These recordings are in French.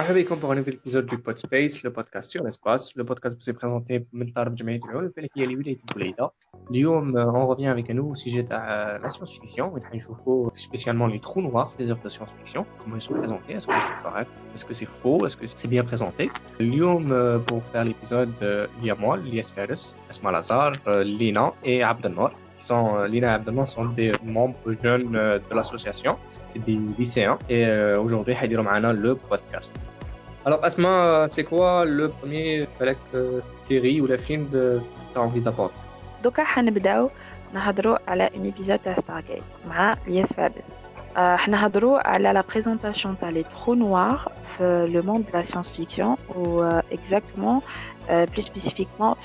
مرحبا بكم pour un nouvel épisode du Podspace, le podcast sur l'espace. Le podcast vous est présenté من طرف جمعية العلوم الفلكية لولاية البليدة. اليوم on revient avec un nouveau sujet de la science-fiction وين حنشوفوا spécialement les trous noirs في les œuvres de science-fiction. Comment ils sont présentés Est-ce que c'est correct Est-ce que c'est faux Est-ce que c'est bien présenté اليوم pour faire l'épisode il y a moi, Lies Fares, Esma Lazar, Lina et Abdelnour. Qui sont, Lina et Abdelnour sont des membres jeunes de l'association des lycéens. Et euh, aujourd'hui, on va le podcast. Alors, Asma, c'est quoi le premier euh, série ou le film que tu as envie d'apporter Donc, on va على un épisode de Stargate مع Lies Fadis. On va على la présentation des trous noirs dans le monde de la science-fiction ou euh, exactement, plus spécifiquement,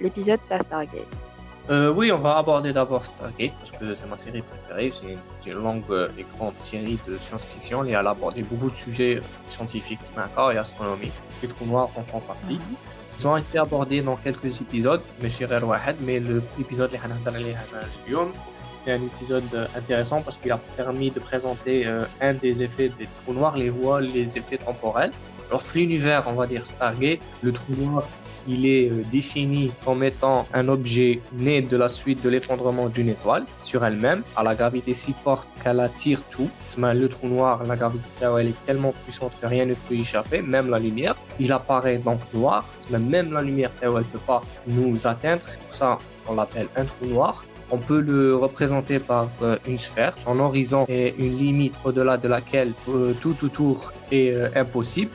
l'épisode de Stargate. Euh, oui, on va aborder d'abord Stargate, parce que c'est ma série préférée. C'est une, longue euh, et grande série de science-fiction et elle a abordé beaucoup de sujets euh, scientifiques et astronomiques. Les trous noirs en font partie. Mhm. Ils ont été abordés dans quelques épisodes, mais chez mais l'épisode est un épisode intéressant parce qu'il a permis de présenter un des effets des trous noirs, les voiles, les effets temporels. Alors, l'univers, on va dire Stargate, le trou noir il est euh, défini comme étant un objet né de la suite de l'effondrement d'une étoile sur elle-même, à la gravité si forte qu'elle attire tout. Le trou noir, la gravité elle est tellement puissante que rien ne peut y échapper, même la lumière. Il apparaît donc noir, même la lumière elle ne peut pas nous atteindre, c'est pour ça qu'on l'appelle un trou noir. On peut le représenter par euh, une sphère. Son horizon est une limite au-delà de laquelle euh, tout autour est impossible.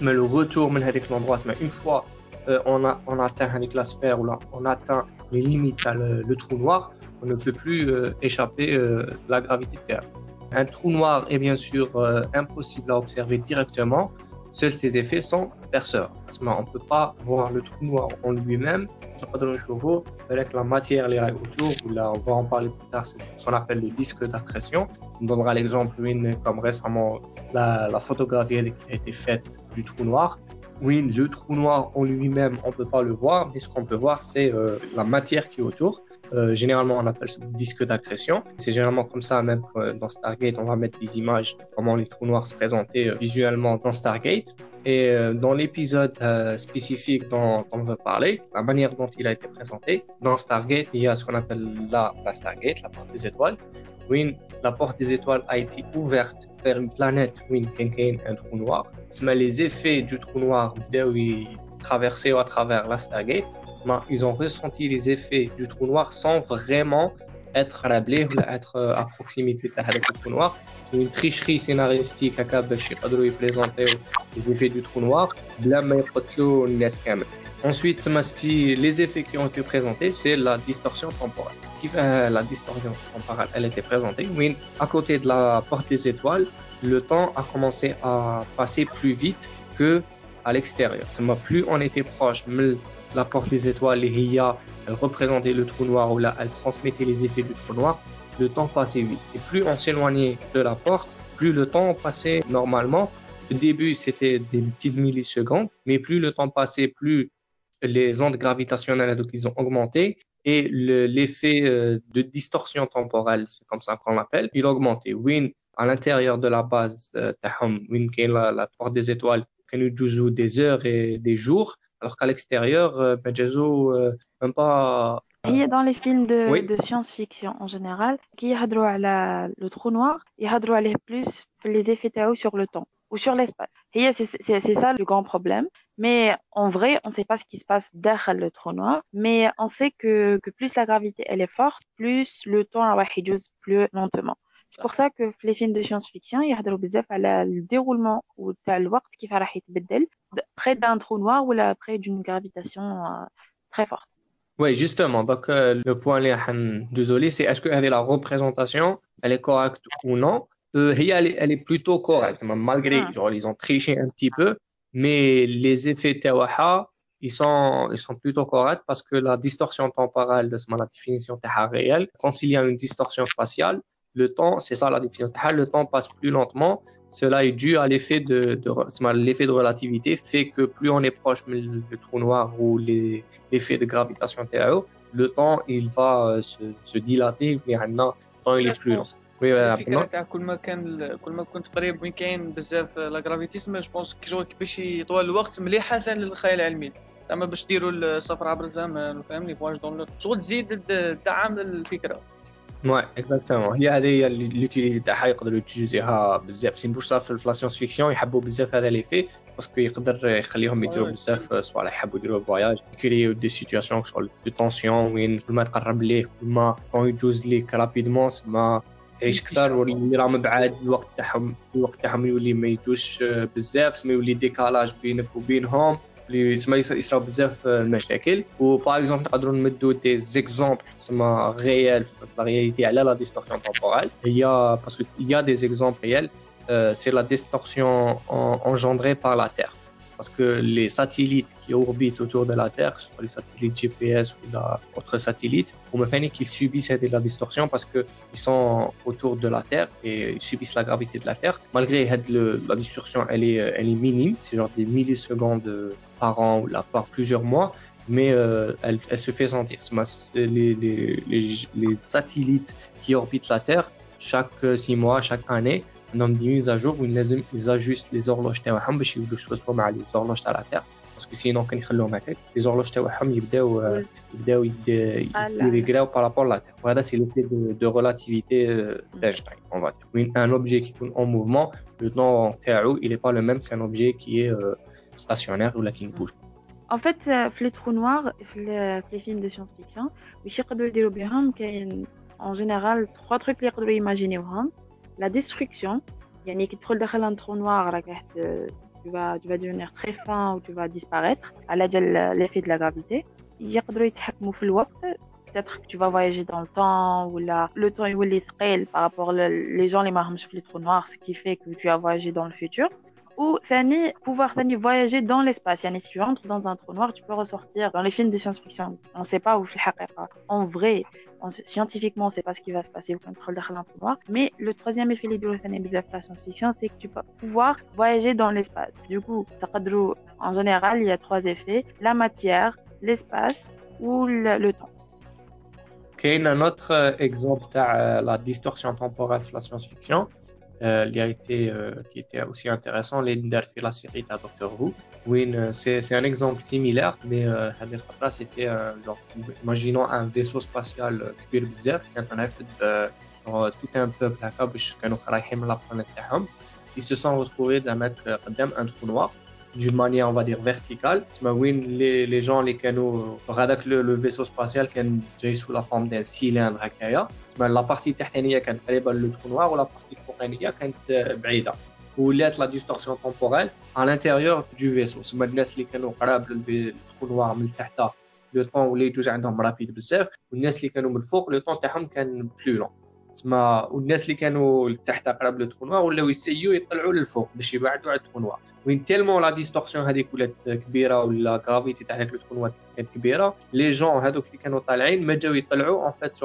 Mais le retour de l'endroit, une fois euh, on, atteint avec la sphère ou là, on atteint les limites à le, trou noir, on ne peut plus euh, échapper euh, la gravité de Terre. Un trou noir est bien sûr impossible à observer directement, seuls ses effets sont perceurs. On ne peut pas voir le trou noir en lui-même, pas dans le chevaux, avec la matière les autour, là, on va en parler plus tard, c'est ce qu'on appelle le disque d'accrétion. On donnera l'exemple, comme récemment la, la photographie qui a été faite du trou noir. Oui, le trou noir en lui-même, on ne peut pas le voir, mais ce qu'on peut voir, c'est euh, la matière qui est autour. Euh, généralement, on appelle ça disque d'accrétion. C'est généralement comme ça, même euh, dans Stargate, on va mettre des images, comment les trous noirs se présentaient visuellement dans Stargate. Et dans l'épisode spécifique dont, on veut parler, la manière dont il a été présenté, dans Stargate, il y a ce qu'on appelle la, la Stargate, la porte des étoiles. La porte des étoiles a été ouverte vers une planète où il y a un trou noir. Mais les effets du trou noir, traversé à travers la Stargate, ils ont ressenti les effets du trou noir sans vraiment être rablés ou être euh, à proximité le trou noir. Une tricherie scénaristique à cap de présenter les effets du trou noir, bla mais Ensuite, les effets qui ont été présentés, c'est la distorsion temporelle. Euh, la distorsion temporelle, elle était présentée. Oui, à côté de la porte des étoiles, le temps a commencé à passer plus vite que à l'extérieur. Plus on était proche de la porte des étoiles, et elle représentait le trou noir ou là, elle transmettait les effets du trou noir, le temps passait vite. Et plus on s'éloignait de la porte, plus le temps passait normalement. Au début, c'était des petites millisecondes, mais plus le temps passait, plus les ondes gravitationnelles donc ils ont augmenté et l'effet euh, de distorsion temporelle, c'est comme ça qu'on l'appelle, il a augmenté. Win à l'intérieur de la base euh, win la, la porte des étoiles, nous des heures et des jours, alors qu'à l'extérieur, euh, ben, même pas il y a dans les films de, de science-fiction en général, qui a droit à le trou noir, il a droit à plus les effets Tao sur le temps ou sur l'espace. C'est ça le grand problème. Mais en vrai, on ne sait pas ce qui se passe derrière le trou noir, mais on sait que, que plus la gravité elle est forte, plus le temps va plus lentement. C'est pour ça que les films de science-fiction, ils ont le déroulement ou le temps qui va près d'un trou noir ou près d'une gravitation euh, très forte. Oui, justement. Donc, euh, le point, désolé, c'est est-ce que la représentation, elle est correcte ou non? Euh, elle, est, plutôt correcte, malgré ah. genre, ils ont triché un petit peu, mais les effets tawaha ils sont, ils sont plutôt corrects parce que la distorsion temporelle de la définition taha réelle, quand il y a une distorsion spatiale, le temps, c'est ça la définition taha, le temps passe plus lentement. Cela est dû à l'effet de, l'effet de relativité fait que plus on est proche du trou noir ou l'effet de gravitation TAO, le temps, il va euh, se, dilater, mais maintenant, le temps, il est plus lent. وي الفكرة تاع كل ما كان كل ما كنت قريب وين كاين بزاف لا جرافيتيسم جو بونس كي باش يطول الوقت مليحة ثاني للخيال العلمي. زعما باش ديروا السفر عبر الزمن فهمني فواج دون شغل تزيد تدعم الفكرة Ouais, exactement. هي هذه هي لوتيليتي تاعها يقدروا يوتيليزيها بزاف. سي صافي في لا سيونس فيكسيون يحبوا بزاف هذا لي في باسكو يقدر يخليهم يديروا بزاف صوالح يحبوا يديروا فواياج يكريو دي سيتوياسيون شغل دو تونسيون وين كل ما تقرب ليه كل ما طون يجوز ليك رابيدمون ما تعيش أكثر واللي راه مبعاد الوقت تاعهم الوقت تاعهم يولي ما يجوش بزاف. ما يولي ديكالاج بينك وبينهم اللي تسمى يصراو بزاف المشاكل و باغ اكزومبل نقدروا نمدوا دي زيكزومبل تسمى غيال في لا رياليتي على لا ديستورسيون تمبورال هي باسكو يا دي زيكزومبل ريال سي لا ديستورسيون engendrée par la Terre. Parce que les satellites qui orbitent autour de la Terre, soit les satellites GPS ou d'autres satellites, on me fait qu'ils subissent la distorsion parce qu'ils sont autour de la Terre et ils subissent la gravité de la Terre. Malgré la distorsion, elle est, elle est minime, c'est genre des millisecondes par an ou là, par plusieurs mois, mais euh, elle, elle, se fait sentir. Les, les, les, les, satellites qui orbitent la Terre, chaque six mois, chaque année, عندهم دي ميز اجور وين لازم يزاجوست لي زورلوج تاعهم باش يولوا سوا مع لي زورلوج تاع لا تيغ باسكو سينو كان يخلوهم هكاك لي زورلوج تاعهم يبداو يبداو يريغراو بارابور لا تيغ وهذا سي لوتي دو ريلاتيفيتي داينشتاين اون فا وين ان اوبجي كيكون اون موفمون لو طون تاعو il est pas le même qu'un objet qui est ستاسيونير ولا كي بوج En fait, في les trous noirs, في les films de science-fiction, واش يقدروا يديروا بهم كاين en général trois trucs اللي يقدروا يماجينيوهم la destruction يعني كي تدخل داخل un trou noir راك راح tu vas tu vas devenir très fin ou tu vas disparaître على جال l'effet de la gravité يقدروا يتحكموا في الوقت peut-être que tu vas voyager dans le temps ou là le temps يولي ثقيل par rapport les gens اللي ما همش في les trous noirs ce qui fait que tu vas voyager dans le futur ou ثاني pouvoir ثاني voyager dans l'espace يعني si tu entres dans un trou noir tu peux ressortir dans les films de science-fiction on sait pas où في الحقيقة en vrai scientifiquement c'est pas ce qui va se passer quand tu dans un trou noir mais le troisième effet اللي يديروا ثاني بزاف في la science-fiction c'est que tu peux pouvoir voyager dans l'espace du coup تقدروا en général il y a trois effets la matière l'espace ou le, le temps كاين un autre exemple تاع la distorsion temporelle في la science-fiction qui a été qui était aussi intéressant les في la série de Doctor Who وين c'est un exemple similaire mais هذه الخطره c'était genre imaginons un vaisseau spatial كبير بزاف كان رافد tout un peuple هكا باش كانوا رايحين من لابلانيت تاعهم ils se sont retrouvés زعما قدام un trou noir d'une manière on va dire verticale تسمى وين les les gens اللي كانوا هذاك le vaisseau spatial كان جاي sous la forme d'un cylindre هكايا تسمى لا بارتي التحتانيه كانت قريبه للو trou noir ولا بارتي الفوقانيه كانت بعيده ولات لا ديستورسيون تومبوريل على الانتيريور دو فيسو تسمى الناس اللي كانوا قراب للترو نوار من تحت لو طون ولا يجوز عندهم رابيد بزاف والناس اللي كانوا من الفوق لو طون تاعهم كان بلو لون تسمى والناس اللي كانوا لتحت قراب لو ولاو يسيو يطلعوا للفوق باش يبعدوا على الترو نوار وين تيلمون لا ديستورسيون هذيك ولات كبيره ولا غرافيتي تاع ترو نوار كانت كبيره لي جون هذوك اللي كانوا طالعين ما جاو يطلعوا اون فيت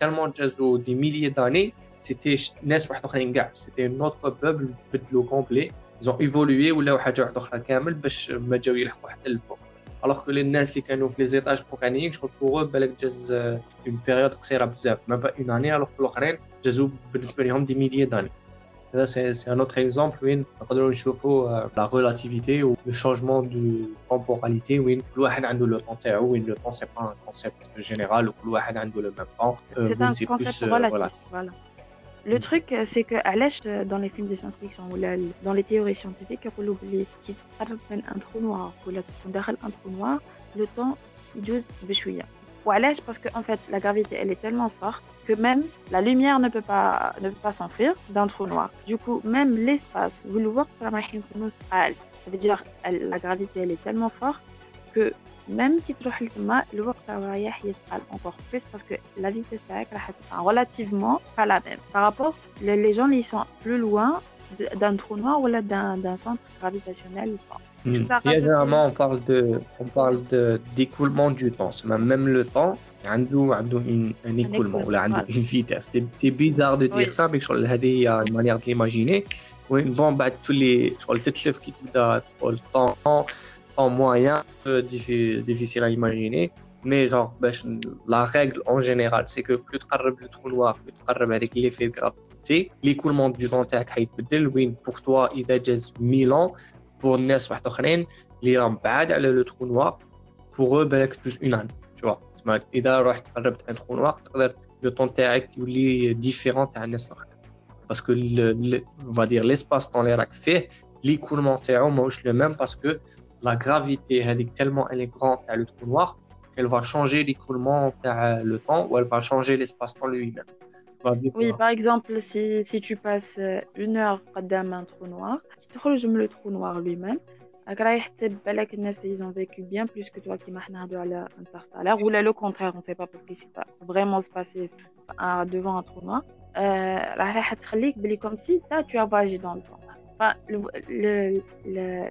تيلمون جازو دي ميليي داني سيتي ناس واحد اخرين كاع سيتي نوتر بوبل بدلو كومبلي زون ايفولوي ولاو حاجه واحده اخرى كامل باش ما جاو يلحقوا حتى للفوق الوغ كو الناس اللي كانوا في لي زيتاج فوقانيين شغل بوغ بالك جاز اون بيريود قصيره بزاف ما با اون اني الوغ الاخرين جازو بالنسبه لهم دي ميليي داني هذا سي سي ان اوتر اكزومبل وين نقدروا نشوفوا لا ريلاتيفيتي و لو شونجمون دو تمبوراليتي وين كل واحد عنده لو طون تاعو وين لو طون سي با ان كونسيبت جينيرال وكل واحد عنده لو ميم طون سي ان كونسيبت ريلاتيف فوالا Le truc, c'est que dans les films de science-fiction ou dans les théories scientifiques, qui un trou noir ou un trou noir, le temps il dure بشوية. وعلاش parce que en fait la gravité elle est tellement forte que même la lumière ne peut pas ne peut pas s'enfuir d'un trou noir. Du coup même l'espace ou le وقت رايحين يكونوا ثقال. Ça veut dire la gravité elle est tellement forte que même si tu le temps, le temps encore plus parce que la vitesse est relativement pas la même. Par rapport, les gens ils sont plus loin d'un trou noir ou d'un centre gravitationnel. Mmh. Généralement, on parle de, on parle de d'écoulement du temps. Même le temps, a une, un écoulement, un écoulement a une vitesse. C'est bizarre de dire ça, mais il y a une manière d'imaginer. Oui, bon, bah, tous les, sur le qui te ah, le temps, en moyen, peu difficile à imaginer. Mais genre, ben, la règle en général, c'est que plus tu le trou noir, plus tu avec l'effet de gravité, l'écoulement du temps est pour toi, il a déjà 1000 ans. Pour les gens qui sont le trou noir, pour eux, ben, c'est juste une année. Tu vois, si tu arrives un trou noir, le temps est différent à les Parce que, le, le, on va dire, l'espace-temps, l'écoulement, le même parce que la gravité elle est tellement elle est grande le trou noir qu'elle va changer l'écoulement euh, le temps ou elle va changer l'espace-temps lui-même. Bah, oui hein. par exemple si, si tu passes euh, une heure dans un trou noir qui te le trou noir lui-même. Ils ont vécu bien plus que toi qui m'as de la interstellaire ou là le contraire on ne sait pas parce qu'il s'est pas vraiment se passer euh, devant un trou noir. Euh, comme si tu as voyagé dans le temps. Le, le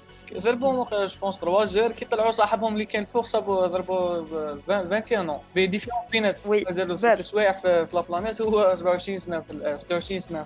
ضربوا جو بونس 3 زور كي طلعوا صاحبهم اللي كان فوق صابوا ضربوا 21 بي ديفيرون بيناتهم داروا ست سوايع في لابلانيت هو 27 سنه في 23 سنه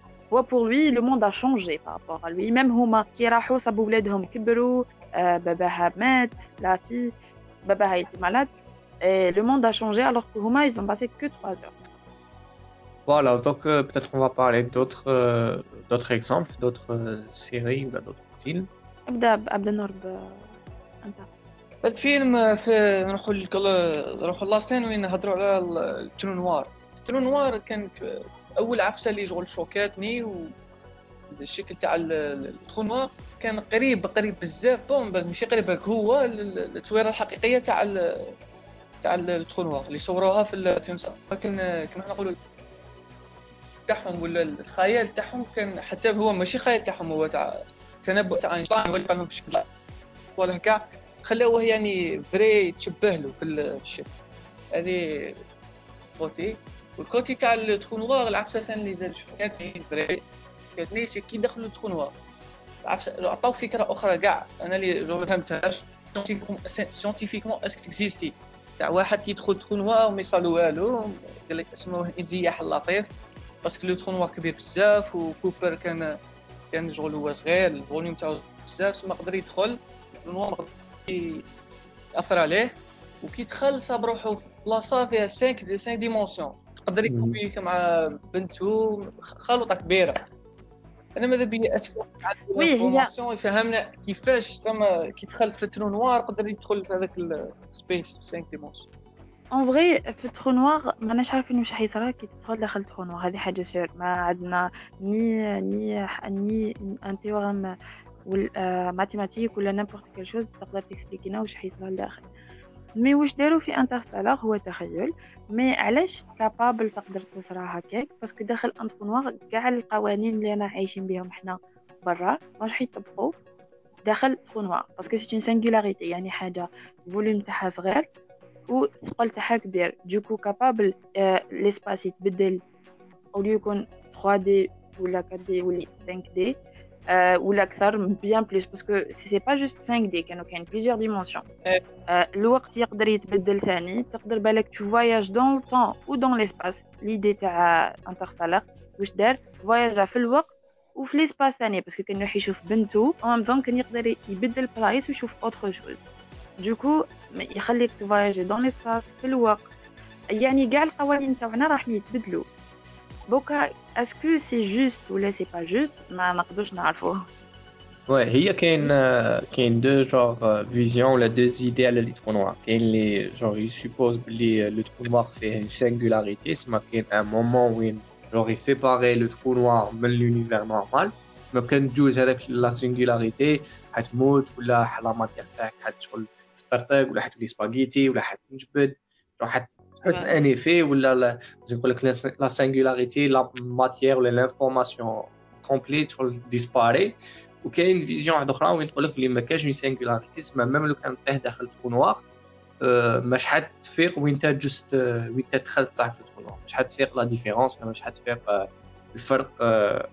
هو pour lui le monde a changé par rapport à lui même هما كي راحوا صابوا ولادهم كبروا باباها مات لا في باباها était malade et le monde a changé alors que هما ils ont passé que 3 heures Voilà, donc euh, peut-être on va parler d'autres euh, d'autres exemples, d'autres euh, séries ou d'autres films. ابدا ابدا نور انت الفيلم في نروحوا نروحوا لاسين وين نهضروا على الترو نوار الترو نوار كان أول عفسة اللي شغل شوكاتني والشكل تاع الترو كان قريب قريب بزاف طون ماشي قريب هو التصويرة الحقيقية تاع تاع الترو اللي صوروها في الفيلم لكن كما نقولوا تاعهم ولا الخيال تاعهم كان حتى هو ماشي خيال تاعهم هو تاع تنبؤ تاع أينشتاين ولا فهمهم بشكل ولا هكا خلاوه يعني فري تشبه له في الشكل. هذه كوتي والكوتي تاع التخو نوار العفسة ثاني اللي زاد كانت فري كانت سي كي دخلوا التخو نوار. العفسة عطاو فكرة أخرى كاع. أنا اللي ما فهمتهاش. سيونتيفيكمون اسك تكزيستي تاع واحد كيدخل تخو نوار وما يصالو والو قال لك اسمه انزياح اللطيف. باسكو لو تخو نوار كبير بزاف وكوبر كان كان شغل هو صغير الفوليوم تاعو بزاف ما قدر يدخل. نوار يأثر عليه. وكي دخل صاب روحو في بلاصه فيها 5 5 ديمونسيون تقدر يكوبيك مع بنته خلطة كبيرة. أنا ماذا بيا؟ اتكلم وي يفهمنا كيفاش زعما كي دخل في ترو نوار قدر يدخل في هذاك السبيس 5 ديمونسيون اون فري في ترو نوار ماناش عارفين واش حيصرى كي تدخل داخل ترو نوار هذه حاجة سير ما عندنا ني ني ني ان تيورم ولا ماتيماتيك ولا نيمبورت كيل شوز تقدر تكسبليكينا واش حيصرى لداخل مي واش داروا في انترستيلر هو تخيل مي علاش كابابل تقدر تصرى هكاك؟ باسكو داخل انترونوار كاع القوانين اللي أنا عايشين بهم حنا برا راح يطبقوا داخل ترونوار باسكو سي اون سينغولاريتي يعني حاجة فوليوم تاعها صغير والثقل تاعها كبير. دوكو كابابل آه ليسباس يتبدل أو يكون 3 دي ولا 4 دي ولا 5 دي euh, ou l'accès bien plus parce que si c'est pas juste 5D كانوا كاين plusieurs dimensions euh, الوقت يقدر يتبدل ثاني تقدر بالك tu voyages dans le temps ou dans l'espace l'idée تاع انترستيلر واش دار فواياج في الوقت وفي ليسباس ثاني باسكو كان يروح يشوف بنته او ميم كان يقدر يبدل بلايص ويشوف اوتر شوز دوكو يخليك تفواياجي دون ليسباس في الوقت يعني كاع القوانين تاعنا راح يتبدلوا بوكا اسكو سي جوست ولا سي با جوست ما نقدرش نعرفوه Ouais, هي كاين كاين دو جور فيزيون ولا دو زيدي على لي ترو نوار كاين اللي جور يسوبوز بلي لو ترو نوار فيه اون سينغولاريتي سما كاين ان مومون وين genre il séparait le trou noir de l'univers normal ما كندوز هذاك لا سينغولاريتي حتموت ولا لا ماتير تاعك حتشغل تطرطق ولا حتولي سباغيتي ولا حتنجبد حتحس ان ايفي ولا نقول لك لا سينغولاريتي لا ماتير ولا لانفورماسيون كومبليت شغل ديسباري وكاين فيزيون واحده اخرى وين تقول لك بلي ما كاينش سينغولاريتي تسمى ميم لو كان طيح داخل ترو نوار مش حتفيق وين انت جوست وين انت دخلت صح في الترو نوار مش حتفيق لا ديفيرونس مش حتفيق الفرق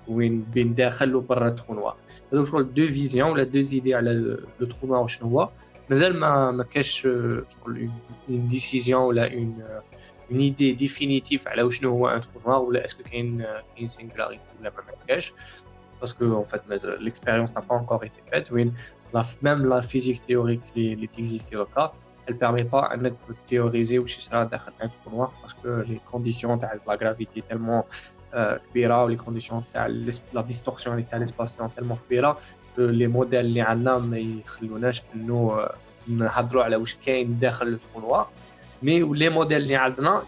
وين بين داخل وبرا الترو نوار هذو شغل دو فيزيون ولا دو زيدي على لو ترو نوار شنو هو مازال ما ما كاش شغل اون ديسيزيون ولا اون اون ايدي ديفينيتيف على شنو هو ان ترو نوار ولا اسكو كاين كاين سينغولاريتي ولا ما كاش parce que en fait l'expérience n'a pas encore été faite. Oui, la, même la physique théorique qui, qui existe au cas, elle permet pas à de théoriser où c'est ça un trou noir parce que les conditions de la gravité tellement كبيره ولي كونديسيون تاع لا ديستورسيون اللي تاع ليسباس تellement كبيره لي موديل اللي عندنا ما يخلوناش انه نهضروا على واش كاين داخل الترو نوار مي لي موديل اللي عندنا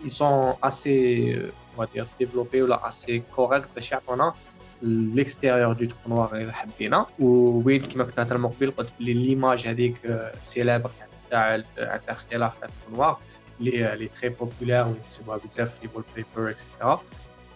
assez on va dire développés ولا assez correct باش يعطونا du trou noir اذا حبينا وين كما كنت هضر من قبل قلت بلي ليماج هذيك سيلابر تاع انترستيلار تاع الترو نوار اللي اللي تري بوبولير ويتسموها بزاف لي وول بيبر اكسيتيرا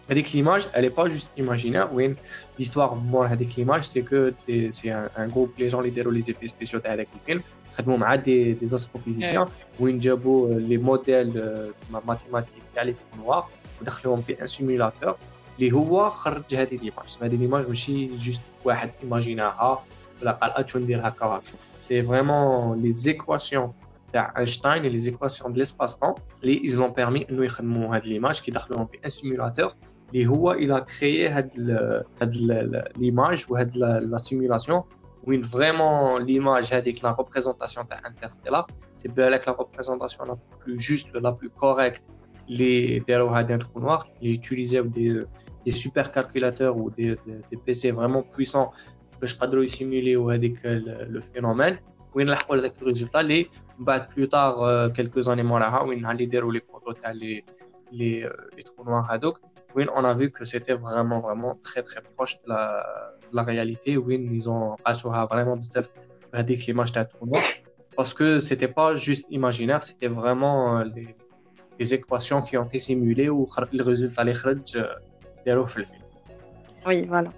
هذيك l'image elle est pas juste imaginaire وين l'histoire مور هذيك l'image c'est que c'est un, un groupe les gens اللي داروا les effets spéciaux تاع هذاك الفيلم خدموا مع دي دي استروفيزيسيان وين جابوا لي موديل تسمى ماتيماتيك تاع لي ترو نوار ودخلوهم في ان سيميلاتور اللي هو خرج هذه ليماج هذه ليماج ماشي جوست واحد ايماجيناها ولا قال اتشو ندير هكا وهكا سي فريمون لي زيكواسيون تاع اينشتاين لي زيكواسيون دو ليسباس طون اللي ils ont permis انه يخدموا هذه ليماج كي دخلوهم في ان سيميلاتور اللي هو الى كريي هاد هاد ليماج وهاد لا سيمولاسيون وين فريمون ليماج هذيك لا ريبريزونطاسيون تاع انترستيلار سي بالك لا ريبريزونطاسيون لا بلو جوست لا بلو كوريكت اللي داروها دان ترو نوار اللي يوتيليزيو دي دي سوبر كالكولاتور و دي دي بي سي فريمون بويسون باش قدروا يسيموليو هذيك لو فينومين وين لحقوا لذاك الريزولتا اللي من بعد بلو تار كيلكو زاني موراها وين نهار اللي داروا لي فوتو تاع لي لي لي ترو نوار هذوك Win, on a vu que c'était vraiment, vraiment très, très proche de la, de la réalité. Win, ils ont assuré vraiment avec l'image d'un tournoi. Parce que c'était pas juste imaginaire, c'était vraiment les, les, équations qui ont été simulées ou le résultat les euh, le film. Oui, voilà.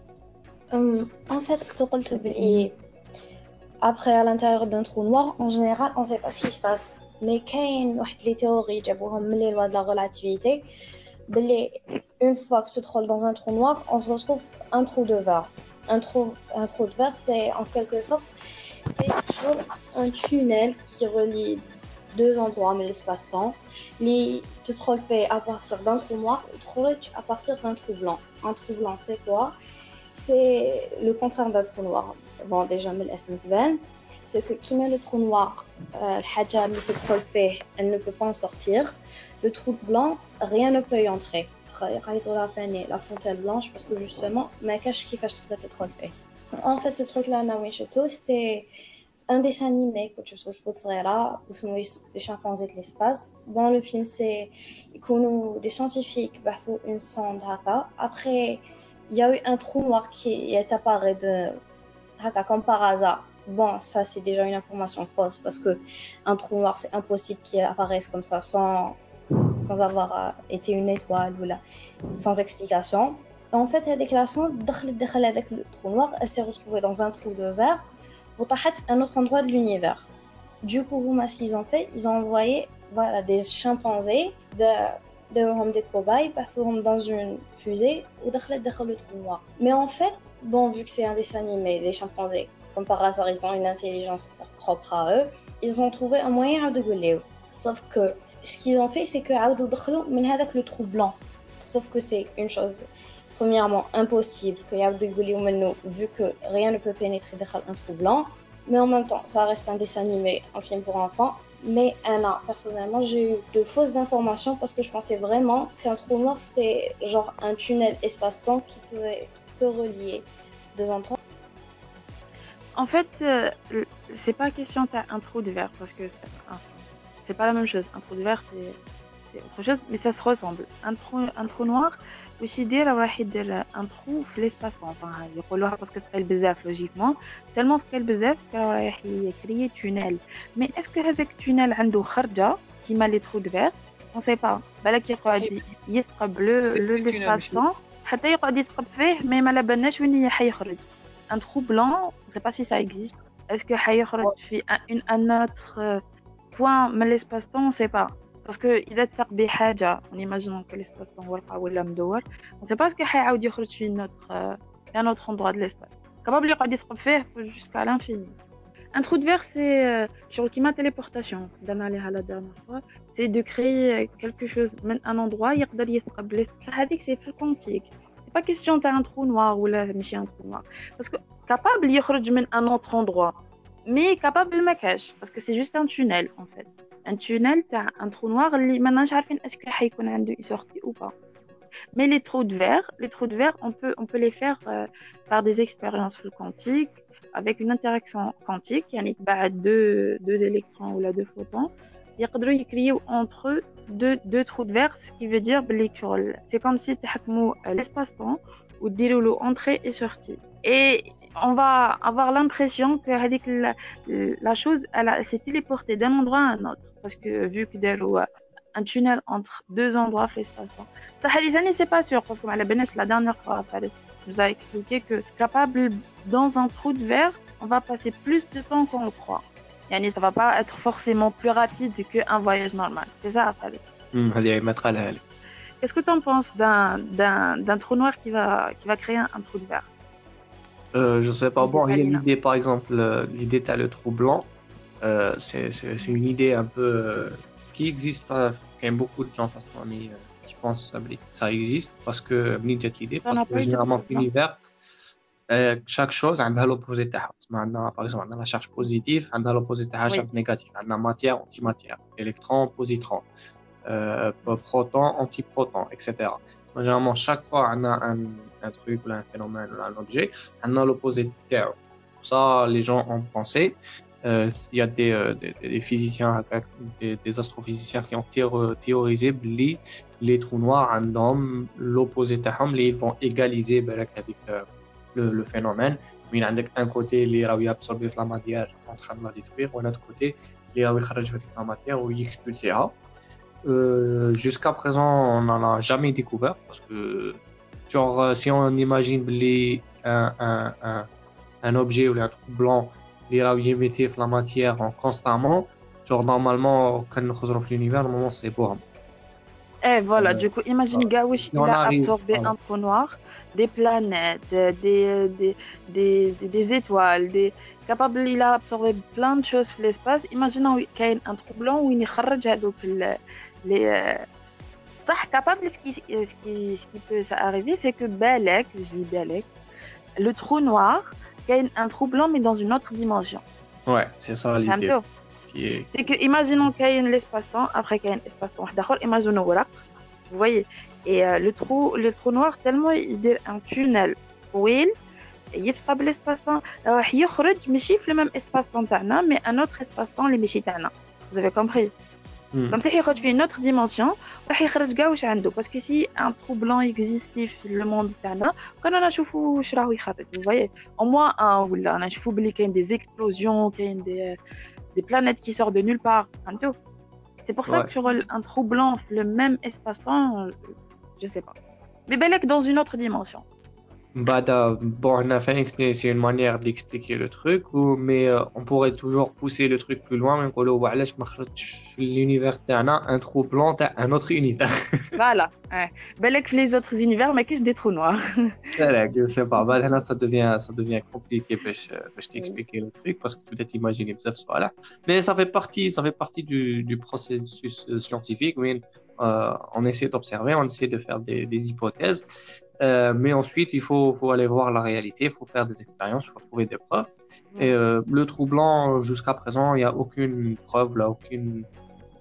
Um, en fait, après, à l'intérieur d'un trou noir, en général, on ne sait pas ce qui se passe. Mais quand il y a des théories, les lois de la relativité, une fois que te trouves dans un trou noir, on se retrouve un trou de verre. Un trou, un trou de verre, c'est en quelque sorte, c'est un tunnel qui relie deux endroits, mais l'espace-temps. Tu te trouves à partir d'un trou noir, tu à partir d'un trou blanc. Un trou blanc, c'est quoi? C'est le contraire d'un trou noir. Bon, déjà, mais c'est que qui met le trou noir, euh, elle ne peut pas en sortir. Le trou blanc, rien ne peut y entrer. La fontaine blanche parce que justement, ma cache qui fait être fait. En fait, ce truc-là, c'est un dessin animé que tu trouves là, où les chimpanzés de l'espace. Dans le film, c'est des scientifiques ont une sonde Après, il y a eu un trou noir qui est apparu de comme par hasard. Bon, ça c'est déjà une information fausse parce que un trou noir c'est impossible qu'il apparaisse comme ça sans sans avoir euh, été une étoile ou là, sans explication. En fait, sonde, avec le trou noir, elle s'est retrouvée dans un trou de verre pour un autre endroit de l'univers. Du coup, ce qu'ils ont fait, ils ont envoyé voilà, des chimpanzés de, de des cobayes dans une fusée ou dans le trou noir. Mais en fait, bon, vu que c'est un dessin animé, les chimpanzés, comme par hasard, ils ont une intelligence propre à eux, ils ont trouvé un moyen de gueuler. Sauf que ce qu'ils ont fait, c'est que le trou blanc. Sauf que c'est une chose, premièrement, impossible que vu que rien ne peut pénétrer un trou blanc. Mais en même temps, ça reste un dessin animé, un film pour enfants. Mais Anna, personnellement, j'ai eu de fausses informations parce que je pensais vraiment qu'un trou noir, c'est genre un tunnel espace-temps qui peut, relier deux endroits. En fait, euh, c'est pas question d'un trou de verre parce que c'est pas la même chose. Un trou de verre, c'est autre chose, mais ça se ressemble. Un trou, un trou noir, واش يدير راح يدير ان ترو في ليسباس طون يقولوها باسكو ثقيل بزاف لوجيكمون تالمون ثقيل بزاف رايح يكري تونيل مي اسكو هذاك تونيل عنده خرجه كيما لي ترو دو فير اون سي با بالك يقعد يثقب لو لو ليسباس طون حتى يقعد يثقب فيه مي ما بالناش وين حيخرج ان ترو بلون اون سي با سي سا اكزيست اسكو حيخرج في ان ان اوتر point, mais l'espace-temps, on ne sait pas. Parce que il a des choses, en imaginant que l'espace-temps est ou l'amdour, on ne sait pas ce qu'il va y une autre, euh, un autre endroit de l'espace. Capable de se faire jusqu'à l'infini. Un trou de verre, c'est sur le climat téléportation, la dernière fois, c'est de créer euh, quelque chose, un endroit, il y a l'espace. c'est plus quantique. C'est pas question as un trou noir ou là, un trou noir. Parce que capable de un autre endroit كاش باسكو سي جوست ان تونيل ان فيت un tunnel تاع un trou noir اللي ماناش عارفين اسكو حيكون عنده une sortie ou pas mais les trous de verre les trous de verre on peut on peut les faire euh, par des expériences quantiques avec une interaction quantique يعني بعد deux deux électrons ou là deux photons يقدروا يكريو entre eux deux deux trous de verre ce qui veut dire بلي c'est comme si تحكموا l'espace-temps ou déroulent entrée et sortie. Et on va avoir l'impression que la, la chose elle s'est téléportée d'un endroit à un autre. Parce que vu que déroulent un tunnel entre deux endroits de l'espace-temps. Ça, c'est pas sûr, parce que la dernière fois, nous a expliqué que capable, dans un trou de verre, on va passer plus de temps qu'on le croit. Yani, ça va pas être forcément plus rapide qu'un voyage normal. C'est ça, Khalid. Mmh, Qu'est-ce que tu en penses d'un, d'un, d'un trou noir qui va, qui va créer un, trou de verre? Euh, Je sais pas. Bon, il y a l'idée, par exemple, l'idée, tu as le trou blanc. Euh, c'est une idée un peu euh, qui existe. Quand même beaucoup de gens euh, qui pensent que ça existe. Parce que l'idée, parce que généralement, l'univers, chaque chose a l'opposé par exemple, on a la charge positive, on a l'opposé de la charge négative, on a matière, antimatière, électron, positron, proton, antiproton, etc. Généralement, chaque fois, on a un, un truc, un phénomène, un objet, on a l'opposé de terre. Pour ça, les gens ont pensé euh, il y a des, euh, des, des physiciens, des, astrophysiciens qui ont théorisé que les trous noirs, un homme, l'opposé de ils vont égaliser ben, le, le phénomène. Mais un côté, les vont absorber la matière en train de la détruire, ou un autre côté, les vont la matière ou expulser. Euh, jusqu'à présent, on n'en a jamais découvert. Parce que, genre, euh, si on imagine les, un, un, un, objet ou un truc blanc, les émettifs, la matière constamment, genre, normalement, quand on retrouve l'univers, normalement, c'est pour hein. Et eh, voilà, euh, du coup, imagine euh, Gawish, il a absorbé un trou noir, des planètes, des, des, des, des étoiles, des, capable il a absorbé plein de choses dans l'espace. Imaginons qu'il y a un trou blanc où il y a les صح capable ce qui ce qui ce qui peut arriver c'est que بالك je dis بالك le trou noir y a un trou blanc, mais dans une autre dimension. Ouais, c'est ça l'idée. C'est que, imaginons qu'il y a un espace-temps, après qu'il y a un espace-temps, imaginons, voilà. Vous voyez Et euh, le, trou, le trou noir, tellement il est un tunnel. Oui, il y a l'espace-temps. Il y a le même espace-temps, mais un autre espace-temps, les méchitana. Vous avez compris Mmh. Donc, il y a une autre dimension. Parce que si un troublant existait dans le monde, on a Vous voyez, au moins, hein, on a qu'il y a des explosions, qu'il y a des, euh, des, planètes qui sortent de nulle part. C'est pour ça ouais. que sur un troublant, le même espace-temps, euh, je ne sais pas. Mais Belek dans une autre dimension. Bada Borna Phoenix, c'est une manière d'expliquer le truc, mais euh, on pourrait toujours pousser le truc plus loin, même que l'univers un trou blanc à un autre univers. voilà. Belle que les autres univers, mais qu'est-ce des trous noirs Je sais pas. Ben, là, ça devient, ça devient compliqué pour je ben, t'expliquer le truc, parce que peut-être imaginer que voilà. Mais ça fait partie, ça fait partie du, du processus euh, scientifique, mais euh, on essaie d'observer, on essaie de faire des, des hypothèses. Euh, mais ensuite, il faut, faut, aller voir la réalité, il faut faire des expériences, il faut trouver des preuves. Et euh, le trou blanc, jusqu'à présent, il n'y a aucune preuve, là, aucune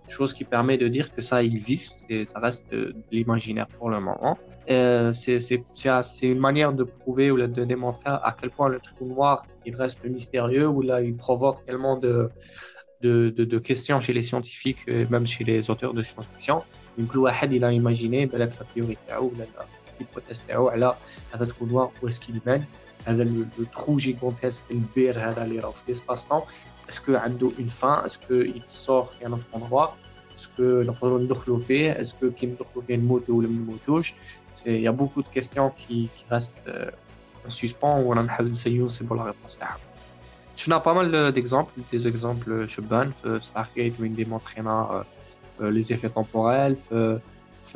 chose qui permet de dire que ça existe. Et ça reste de, l'imaginaire pour le moment. Euh, c'est une manière de prouver ou de démontrer à quel point le trou noir il reste mystérieux, ou là il provoque tellement de de, de, questions chez les scientifiques, et même chez les auteurs de science-fiction. Donc, il a imaginé la théorie ou l'hypothèse على هذا الtrou noir où est-ce qu'il mène هذا le, le trou gigantesque البير هذا اللي راه في l'espace temps est-ce que عنده une fin est-ce que il sort في un autre endroit est-ce que نقدروا ندخلوا فيه est-ce que كي ندخلوا فيه نموتوا ولا ما نموتوش il y a beaucoup de questions qui, qui restent euh, en suspens ou on a نسيو نسيبوا la réponse تاعهم tu as pas mal d'exemples, des exemples chez Bun, Stargate, où il démontrait les effets temporels,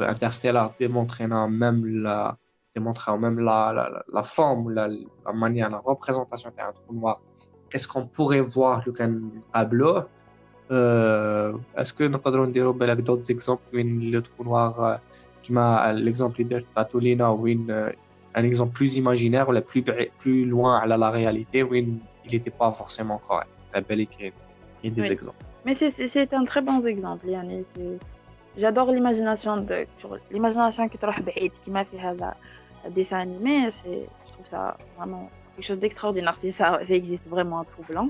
Interstellar démontrait même la, même la, la, la forme, la, la, manière, la représentation d'un trou noir. Est-ce qu'on pourrait voir le tableau euh, Est-ce que nous pouvons dire d'autres exemples le trou noir, qui m'a l'exemple de Tatolina, où un exemple plus imaginaire, ou plus, plus loin à la réalité, où il n'était pas forcément correct. La belle il y a des exemples. Mais c'est un très bon exemple, Yannis. J'adore l'imagination de l'imagination qui qui m'a fait un dessin animé. Je trouve ça vraiment quelque chose d'extraordinaire. Si ça, ça, existe vraiment un trou blanc,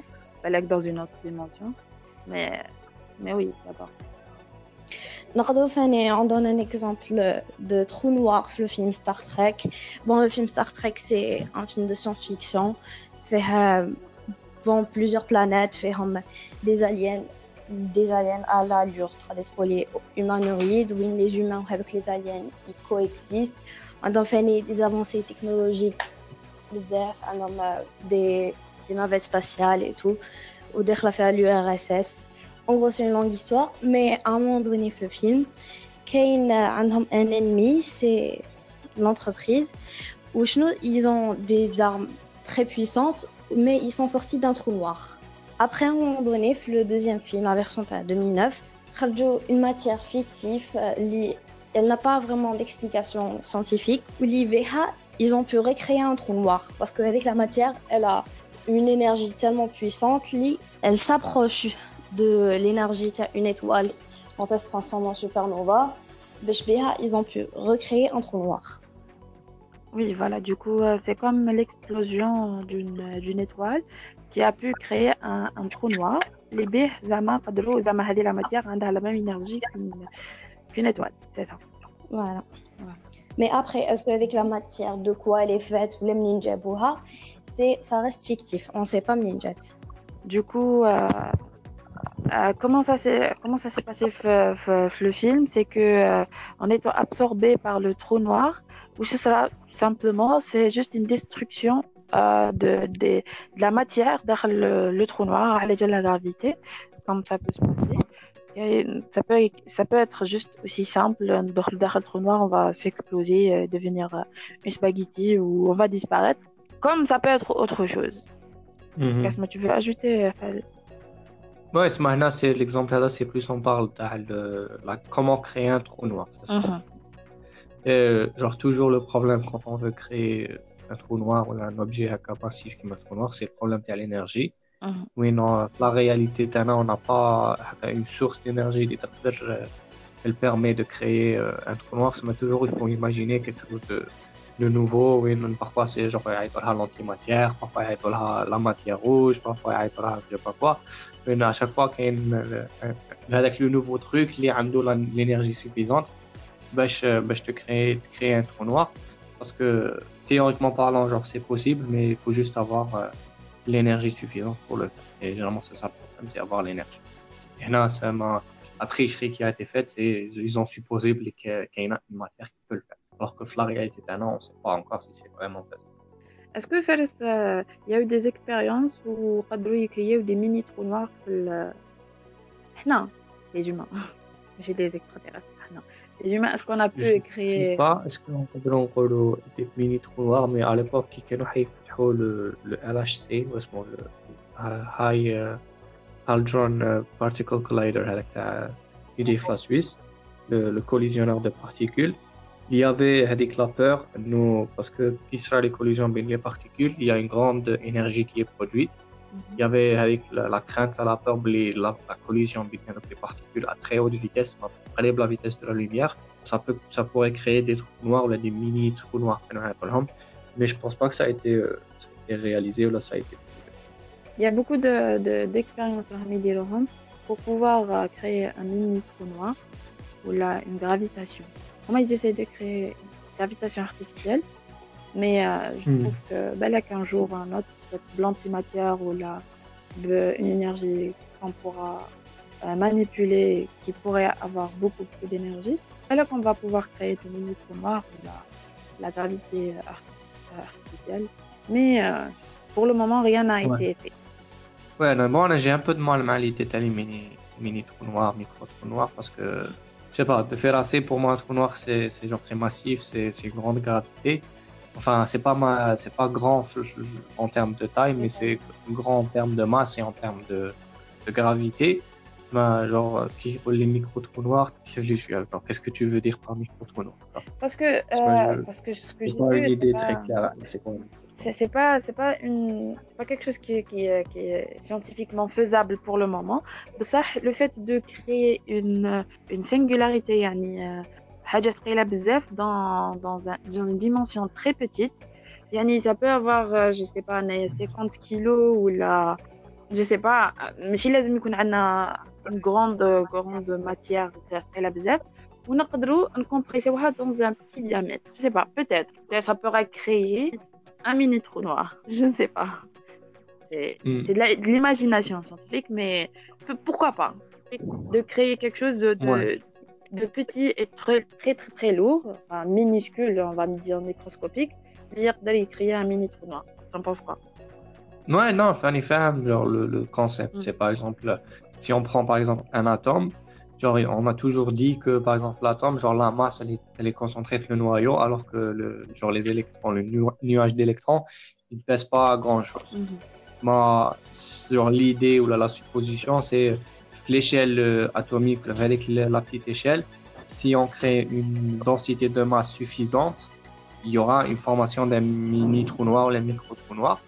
dans une autre dimension. Mais, mais oui, d'abord. On donne un exemple de trou noir le film Star Trek. Bon, le film Star Trek, c'est un film de science-fiction. Fait vont plusieurs planètes, fait des aliens, des aliens à l'allure très humanoïde, où les humains avec les aliens ils coexistent. On a fait des avancées technologiques, des, des navettes spatiales et tout, ou des fait l'URSS. En gros, c'est une longue histoire, mais à un moment donné, le film, qu'il un ennemi, c'est l'entreprise, où ils ont des armes très puissantes mais ils sont sortis d'un trou noir. Après, un moment donné, le deuxième film, la version de 2009, une matière fictive, euh, elle n'a pas vraiment d'explication scientifique. Ils ont pu recréer un trou noir parce qu'avec la matière, elle a une énergie tellement puissante, elle s'approche de l'énergie d'une étoile quand elle se transforme en supernova. Ils ont pu recréer un trou noir. Oui, voilà, du coup, euh, c'est comme l'explosion d'une étoile qui a pu créer un, un trou noir. Les baies, zama, qadrou, zama, hadi la matière, a la même énergie qu'une étoile, c'est ça. Voilà. Mais après, est-ce qu'avec la matière, de quoi elle est faite, ou ninja c'est ça reste fictif. On ne sait pas ninja. Du coup, euh, euh, comment ça s'est comment ça s'est passé le film, c'est que euh, en étant absorbé par le trou noir, ou ce sera simplement c'est juste une destruction euh, de, de, de, la matière dans le, le trou noir à l'aide de la gravité, comme ça peut se passer. Et ça peut ça peut être juste aussi simple dans le trou noir, on va s'exploser, devenir une spaghetti ou on va disparaître. Comme ça peut être autre chose. Mm -hmm. Qu'est-ce que tu veux ajouter, Ouais, ce c'est l'exemple là, c'est plus on parle de la, comment créer un trou noir. Et, genre toujours le problème quand on veut créer un trou noir ou un objet qui est un trou noir, c'est le problème de l'énergie. Oui, non, la réalité, on n'a pas une source d'énergie qui elle permet de créer euh, un trou noir. Mais toujours, il faut imaginer quelque chose de, de nouveau. Oui, parfois c'est genre l'antimatière, parfois la matière rouge, parfois je sais pas quoi. Mais à chaque fois qu'il y a euh, avec le nouveau truc, il y a l'énergie suffisante, bah, je, bah, je te crée, créer un trou noir. Parce que théoriquement parlant, genre c'est possible, mais il faut juste avoir euh, l'énergie suffisante pour le faire. Et généralement, c'est ça le problème, c'est avoir l'énergie. Et là, ça la tricherie qui a été faite, c'est ils ont supposé qu'il y a une matière qui peut le faire. Alors que la réalité d'un an, on ne sait pas encore si c'est vraiment ça. Est-ce que euh, il y a eu des expériences où il y a eu des mini trous noirs pour le... Ah non, les humains. J'ai des extraterrestres. Ah non les humains est-ce qu'on a pu créer Je sais pas est-ce qu'on نقدروا نقولوا des mini trous noirs mais à l'époque كي كانوا حيفتحوا le, le LHC واسمه le High Hadron Particle Collider هذاك تاع يجي في لا سويس le, le collisionneur de particules il y avait des clapeurs, nous, parce que qui sera les collisions avec les particules, il y a une grande énergie qui est produite. Mhm. Il y avait avec la, crainte, la peur, la, la collision avec les particules à très haute vitesse, à la vitesse de la lumière, ça, peut, ça pourrait créer des trous noirs ou des mini trous noirs. Mais je pense pas que ça a été, euh, ça a été réalisé ou là ça a été. Il y a beaucoup d'expériences de, pour pouvoir euh, créer un mini trou noir ou là, une gravitation. Comment ils essaient de créer une gravitation artificielle, mais euh, je hmm. trouve que ben là, qu'un jour, un autre, peut-être matière ou là, une énergie qu'on pourra euh, manipuler, qui pourrait avoir beaucoup plus d'énergie, ben là qu'on va pouvoir créer des mini trous noirs ou la, la gravité artificielle. Mais pour le moment, rien n'a été fait. Ouais, bon, j'ai un peu de mal à l'idée d'éliminer mini trou noir, micro trou noir, parce que, je sais pas, de faire assez pour moi un trou noir, c'est genre c'est massif, c'est grande gravité. Enfin, c'est pas ma, c'est pas grand en termes de taille, mais c'est grand en termes de masse et en termes de, de gravité. Ben, genre, les micro trous noirs, qu'est-ce que tu veux dire par micro trou noir Parce que, euh, parce que ce que j'ai pas une idée très claire, c'est quoi c'est pas c'est pas une pas quelque chose qui, qui, qui, est scientifiquement faisable pour le moment. Ça le fait de créer une une singularité yani حاجه ثقيله بزاف dans dans, un, dans une dimension très petite yani ça peut avoir je sais pas 50 kilos ou la je sais pas ماشي لازم يكون عندنا une grande grande matière ثقيله بزاف ونقدروا نكمبريسيوها dans un petit diamètre je sais pas peut-être ça pourrait créer un mini trou noir. Je ne sais pas. C'est hmm. de l'imagination scientifique, mais pourquoi pas De créer quelque chose de, de petit et très, très, très, très lourd, enfin, minuscule, on va me dire microscopique, dire d'aller créer un mini trou noir. T'en penses quoi? Ouais, non, Fanny Femme, genre le, le concept, hmm. c'est par exemple, si on prend par exemple un atome, Genre, on a toujours dit que, par exemple, l'atome, genre, la masse, elle est, concentrée sur le noyau, alors que, le, genre, les électrons, le nuage d'électrons, il ne pèse pas grand-chose. Mm genre, l'idée ou la, la supposition, c'est l'échelle euh, atomique, avec la petite échelle, si on crée une densité de masse suffisante, il y aura une formation d'un mini trou noir ou un micro trou noir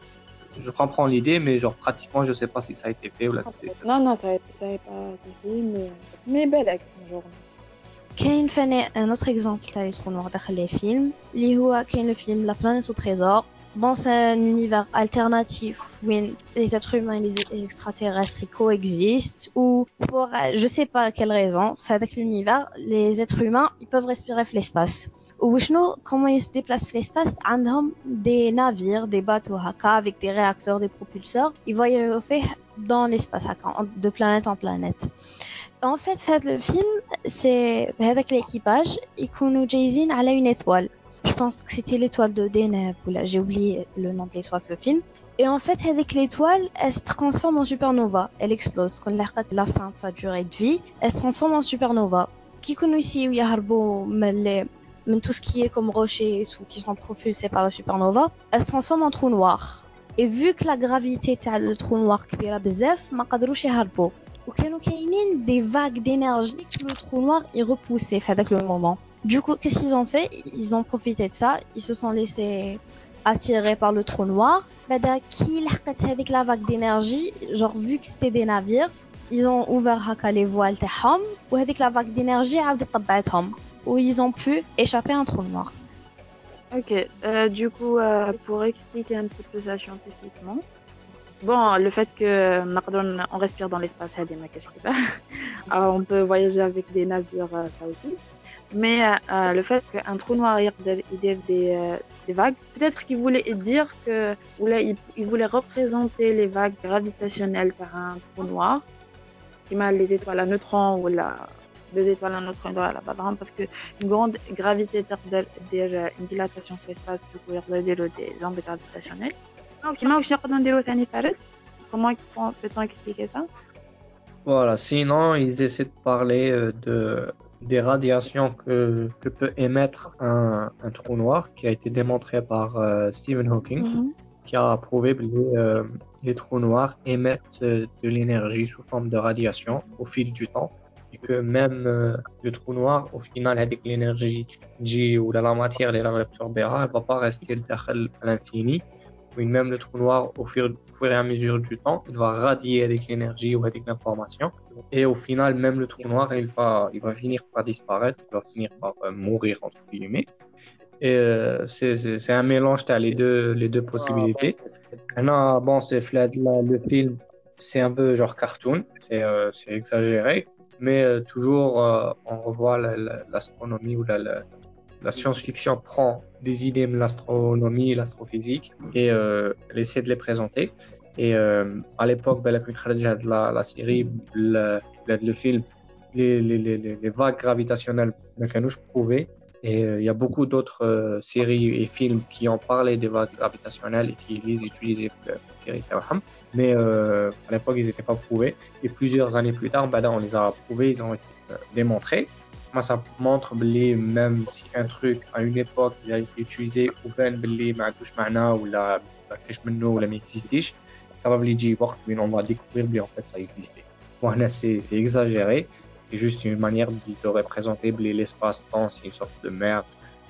je comprends l'idée, mais genre pratiquement, je sais pas si ça a été fait ou là. Non, non, ça n'a pas été fait, mais, mais belle journée. كاين فاني un autre exemple تاع لي trous noirs داخل les films اللي هو كاين le film La planète au trésor Bon, c'est un univers alternatif où les êtres humains et les extraterrestres coexistent, ou pour je sais pas quelle raison, avec l'univers, les êtres humains, ils peuvent respirer l'espace. وشنو comment ils se déplacent l'espace عندهم des navires des bateaux haka avec des réacteurs des propulseurs ils voyagent dans l'espace de planète en planète en fait fait le film c'est avec l'équipage يكونوا جايزين على une étoile je pense que c'était l'étoile de Deneb, ou là, j'ai oublié le nom de l'étoile le film. Et en fait, avec l'étoile, elle se transforme en supernova. Elle explose. Quand la fin de sa durée de vie, elle se transforme en supernova. Qui connaît ici où il y a mais tout ce qui est comme rochers et tout, qui sont propulsés par la supernova, elle se transforme en trou noir. Et vu que la gravité le trou noir qui est bzef, ma qadrouche harbo. Ou qu'il y a des vagues d'énergie que le trou noir est repoussé, fait avec le moment. Du coup, qu'est-ce qu'ils ont fait Ils ont profité de ça, ils se sont laissés attirer par le trou noir. بعدا كي لحقت هذيك la vague d'énergie, genre vu que c'était des navires, ils ont ouvert هكا les voiles تاعهم وهذيك la vague d'énergie عاودت طبعتهم où ils ont pu échapper à un trou noir. Ok, euh, du coup, euh, pour expliquer un petit peu ça scientifiquement, bon, le fait que on respire dans l'espace, Alors, on peut voyager avec des navires, euh, ça aussi. Mais le fait qu'un trou noir il des, des, des vagues, peut-être qu'il voulait dire que il, il voulait représenter les vagues gravitationnelles par un trou noir, qui m'a les étoiles à neutrons ou la deux étoiles à notre endroit là-bas parce que une grande gravité déjà une dilatation de l'espace du coup il y a des ondes gravitationnelles. Donc aussi comment peut-on expliquer ça? Voilà sinon ils essaient de parler euh, de des radiations que, que peut émettre un, un, trou noir qui a été démontré par euh, Stephen Hawking mm-hmm. qui a prouvé que les, euh, les trous noirs émettent de l'énergie sous forme de radiation au fil du temps et que même euh, le trou noir, au final, avec l'énergie ou la matière, elle va pas rester à l'infini. Oui, même le trou noir, au fur, et à mesure du temps, il va radier avec l'énergie ou avec l'information. Et au final, même le trou noir, il va, il va finir par disparaître, il va finir par euh, mourir, entre guillemets. Et euh, c'est un mélange, tu as les deux, les deux possibilités. Maintenant, bon, c'est le film, c'est un peu genre cartoon, c'est euh, exagéré, mais euh, toujours on revoit l'astronomie ou la, la, science-fiction prend des idées de l'astronomie, l'astrophysique et elle essaie de les présenter. Et à l'époque, ben, la, la série, le, le film, les, les, les, les vagues gravitationnelles, je prouvais et euh, il y a beaucoup d'autres euh, séries et films qui ont parlé des vagues gravitationnelles et qui les utilisaient pour la série Mais euh, à l'époque, ils n'étaient pas prouvés. Et plusieurs années plus tard, bah, on les a prouvés, ils ont été démontrés. Moi, ça montre que même si un truc à une époque il a été utilisé ou bien بلي ما عندوش معنى ولا ما كاش منه ولا ما يكزيستيش capable يجي وقت وين on va découvrir bien en fait ça existait. Bon, c'est exagéré, c'est juste une manière de, représenter l'espace-temps, c'est une sorte de merde,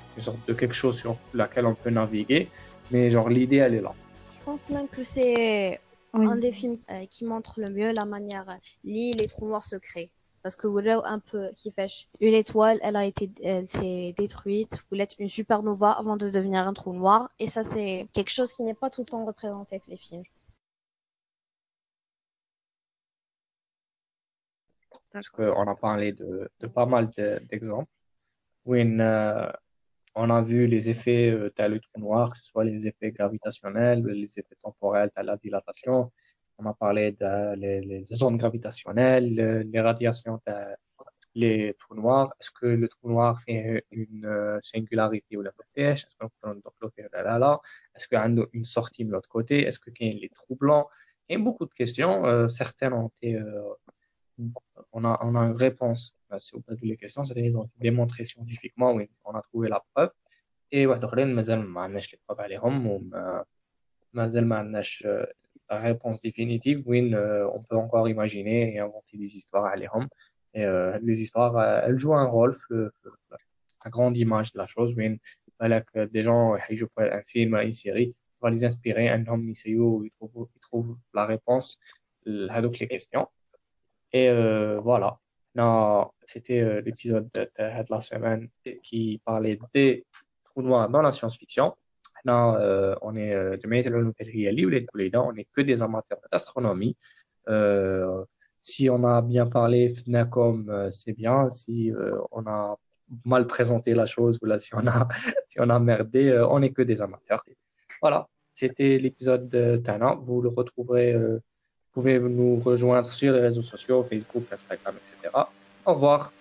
c'est une sorte de quelque chose sur laquelle on peut naviguer, mais genre l'idée elle est là. Je pense même que c'est un des films euh, qui montre le mieux la manière l'île les trous noirs se créent. Parce que voilà un peu qui fait une étoile, elle a été, elle s'est détruite, vous êtes une supernova avant de devenir un trou noir, et ça c'est quelque chose qui n'est pas tout le temps représenté avec les films. parce qu'on a parlé de, pas mal d'exemples où euh, on a vu les effets euh, le trou noir, que ce soit les effets gravitationnels, les effets temporels tels la dilatation. On a parlé des les, zones gravitationnelles, les radiations les trous noirs. Est-ce que le trou noir fait une euh, singularité ou la Est-ce qu'il y a une sortie de l'autre côté Est-ce qu'il y a les trous blancs Il y a beaucoup de questions. certaines ont été on a, on a une réponse bah, sur toutes les questions, c'est-à-dire qu'ils ont démontré scientifiquement, oui, on a trouvé la preuve. Et ouais, donc, مازال ما عندناش les preuves عليهم وما مازال ما عندناش la réponse définitive, oui, euh, on peut encore imaginer et inventer des histoires à l'homme. Et euh, les histoires, euh, elles jouent un rôle, la grande image de la chose, oui, des gens euh, qui jouent un film, une série, va les inspirer, un homme, ils oh, trouvent, ils trouvent la réponse à toutes les questions. Et euh, voilà. Non, c'était l'épisode de, de, la semaine qui parlait des trous noirs dans la science-fiction. Maintenant, euh, on est de on n'est que des amateurs d'astronomie. si on a bien parlé FNACOM, c'est bien. Si on a mal présenté la chose ou là, si on a, si on a merdé, on n'est que des amateurs. Voilà, c'était l'épisode de Tana. Vous le retrouverez vous pouvez nous rejoindre sur les réseaux sociaux, Facebook, Instagram, etc. Au revoir.